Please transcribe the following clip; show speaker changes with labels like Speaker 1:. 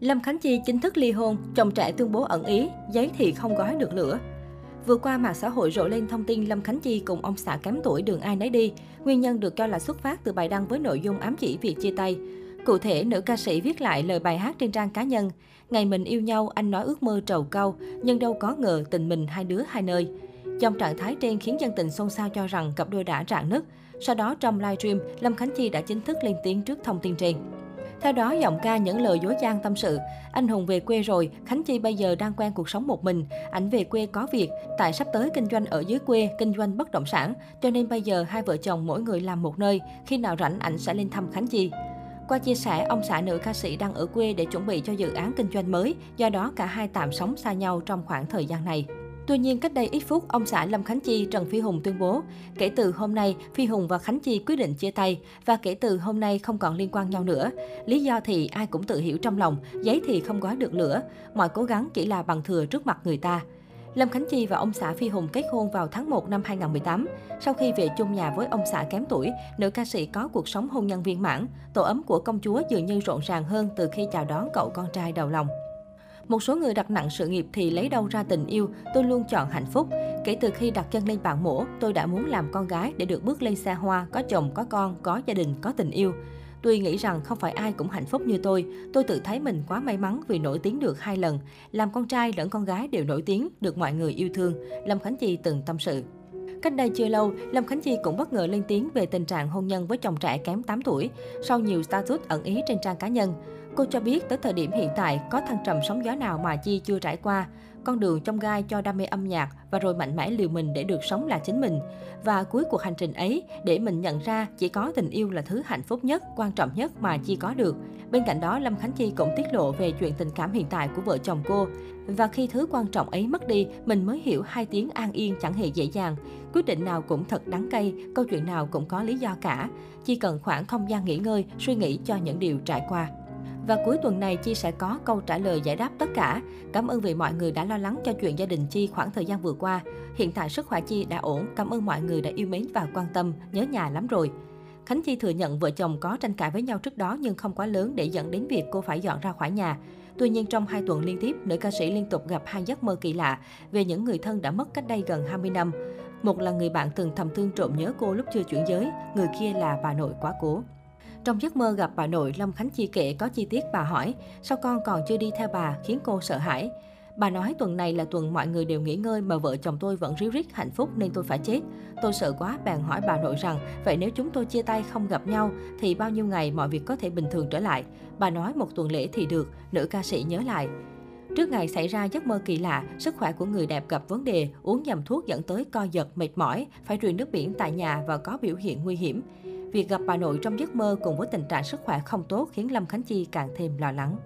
Speaker 1: Lâm Khánh Chi chính thức ly hôn, chồng trẻ tuyên bố ẩn ý, giấy thì không gói được lửa. Vừa qua, mạng xã hội rộ lên thông tin Lâm Khánh Chi cùng ông xã kém tuổi đường ai nấy đi. Nguyên nhân được cho là xuất phát từ bài đăng với nội dung ám chỉ việc chia tay. Cụ thể, nữ ca sĩ viết lại lời bài hát trên trang cá nhân. Ngày mình yêu nhau, anh nói ước mơ trầu cau, nhưng đâu có ngờ tình mình hai đứa hai nơi. Trong trạng thái trên khiến dân tình xôn xao cho rằng cặp đôi đã rạn nứt. Sau đó trong livestream, Lâm Khánh Chi đã chính thức lên tiếng trước thông tin trên. Theo đó, giọng ca những lời dối gian tâm sự. Anh Hùng về quê rồi, Khánh Chi bây giờ đang quen cuộc sống một mình. Ảnh về quê có việc, tại sắp tới kinh doanh ở dưới quê, kinh doanh bất động sản. Cho nên bây giờ hai vợ chồng mỗi người làm một nơi. Khi nào rảnh, ảnh sẽ lên thăm Khánh Chi. Qua chia sẻ, ông xã nữ ca sĩ đang ở quê để chuẩn bị cho dự án kinh doanh mới, do đó cả hai tạm sống xa nhau trong khoảng thời gian này. Tuy nhiên, cách đây ít phút, ông xã Lâm Khánh Chi Trần Phi Hùng tuyên bố, kể từ hôm nay, Phi Hùng và Khánh Chi quyết định chia tay và kể từ hôm nay không còn liên quan nhau nữa. Lý do thì ai cũng tự hiểu trong lòng, giấy thì không gói được lửa, mọi cố gắng chỉ là bằng thừa trước mặt người ta. Lâm Khánh Chi và ông xã Phi Hùng kết hôn vào tháng 1 năm 2018. Sau khi về chung nhà với ông xã kém tuổi, nữ ca sĩ có cuộc sống hôn nhân viên mãn. Tổ ấm của công chúa dường như rộn ràng hơn từ khi chào đón cậu con trai đầu lòng. Một số người đặt nặng sự nghiệp thì lấy đâu ra tình yêu, tôi luôn chọn hạnh phúc. Kể từ khi đặt chân lên bàn mổ, tôi đã muốn làm con gái để được bước lên xa hoa, có chồng, có con, có gia đình, có tình yêu. Tuy nghĩ rằng không phải ai cũng hạnh phúc như tôi, tôi tự thấy mình quá may mắn vì nổi tiếng được hai lần. Làm con trai lẫn con gái đều nổi tiếng, được mọi người yêu thương. Lâm Khánh Chi từng tâm sự. Cách đây chưa lâu, Lâm Khánh Chi cũng bất ngờ lên tiếng về tình trạng hôn nhân với chồng trẻ kém 8 tuổi, sau nhiều status ẩn ý trên trang cá nhân. Cô cho biết tới thời điểm hiện tại có thăng trầm sóng gió nào mà Chi chưa trải qua. Con đường trong gai cho đam mê âm nhạc và rồi mạnh mẽ liều mình để được sống là chính mình. Và cuối cuộc hành trình ấy, để mình nhận ra chỉ có tình yêu là thứ hạnh phúc nhất, quan trọng nhất mà Chi có được. Bên cạnh đó, Lâm Khánh Chi cũng tiết lộ về chuyện tình cảm hiện tại của vợ chồng cô. Và khi thứ quan trọng ấy mất đi, mình mới hiểu hai tiếng an yên chẳng hề dễ dàng. Quyết định nào cũng thật đắng cay, câu chuyện nào cũng có lý do cả. Chi cần khoảng không gian nghỉ ngơi, suy nghĩ cho những điều trải qua. Và cuối tuần này, Chi sẽ có câu trả lời giải đáp tất cả. Cảm ơn vì mọi người đã lo lắng cho chuyện gia đình Chi khoảng thời gian vừa qua. Hiện tại sức khỏe Chi đã ổn. Cảm ơn mọi người đã yêu mến và quan tâm. Nhớ nhà lắm rồi. Khánh Chi thừa nhận vợ chồng có tranh cãi với nhau trước đó nhưng không quá lớn để dẫn đến việc cô phải dọn ra khỏi nhà. Tuy nhiên trong hai tuần liên tiếp, nữ ca sĩ liên tục gặp hai giấc mơ kỳ lạ về những người thân đã mất cách đây gần 20 năm. Một là người bạn từng thầm thương trộm nhớ cô lúc chưa chuyển giới, người kia là bà nội quá cố. Trong giấc mơ gặp bà nội, Lâm Khánh Chi kể có chi tiết bà hỏi, sao con còn chưa đi theo bà, khiến cô sợ hãi. Bà nói tuần này là tuần mọi người đều nghỉ ngơi mà vợ chồng tôi vẫn ríu rít hạnh phúc nên tôi phải chết. Tôi sợ quá bèn hỏi bà nội rằng vậy nếu chúng tôi chia tay không gặp nhau thì bao nhiêu ngày mọi việc có thể bình thường trở lại. Bà nói một tuần lễ thì được, nữ ca sĩ nhớ lại. Trước ngày xảy ra giấc mơ kỳ lạ, sức khỏe của người đẹp gặp vấn đề, uống nhầm thuốc dẫn tới co giật, mệt mỏi, phải truyền nước biển tại nhà và có biểu hiện nguy hiểm. Việc gặp bà nội trong giấc mơ cùng với tình trạng sức khỏe không tốt khiến Lâm Khánh Chi càng thêm lo lắng.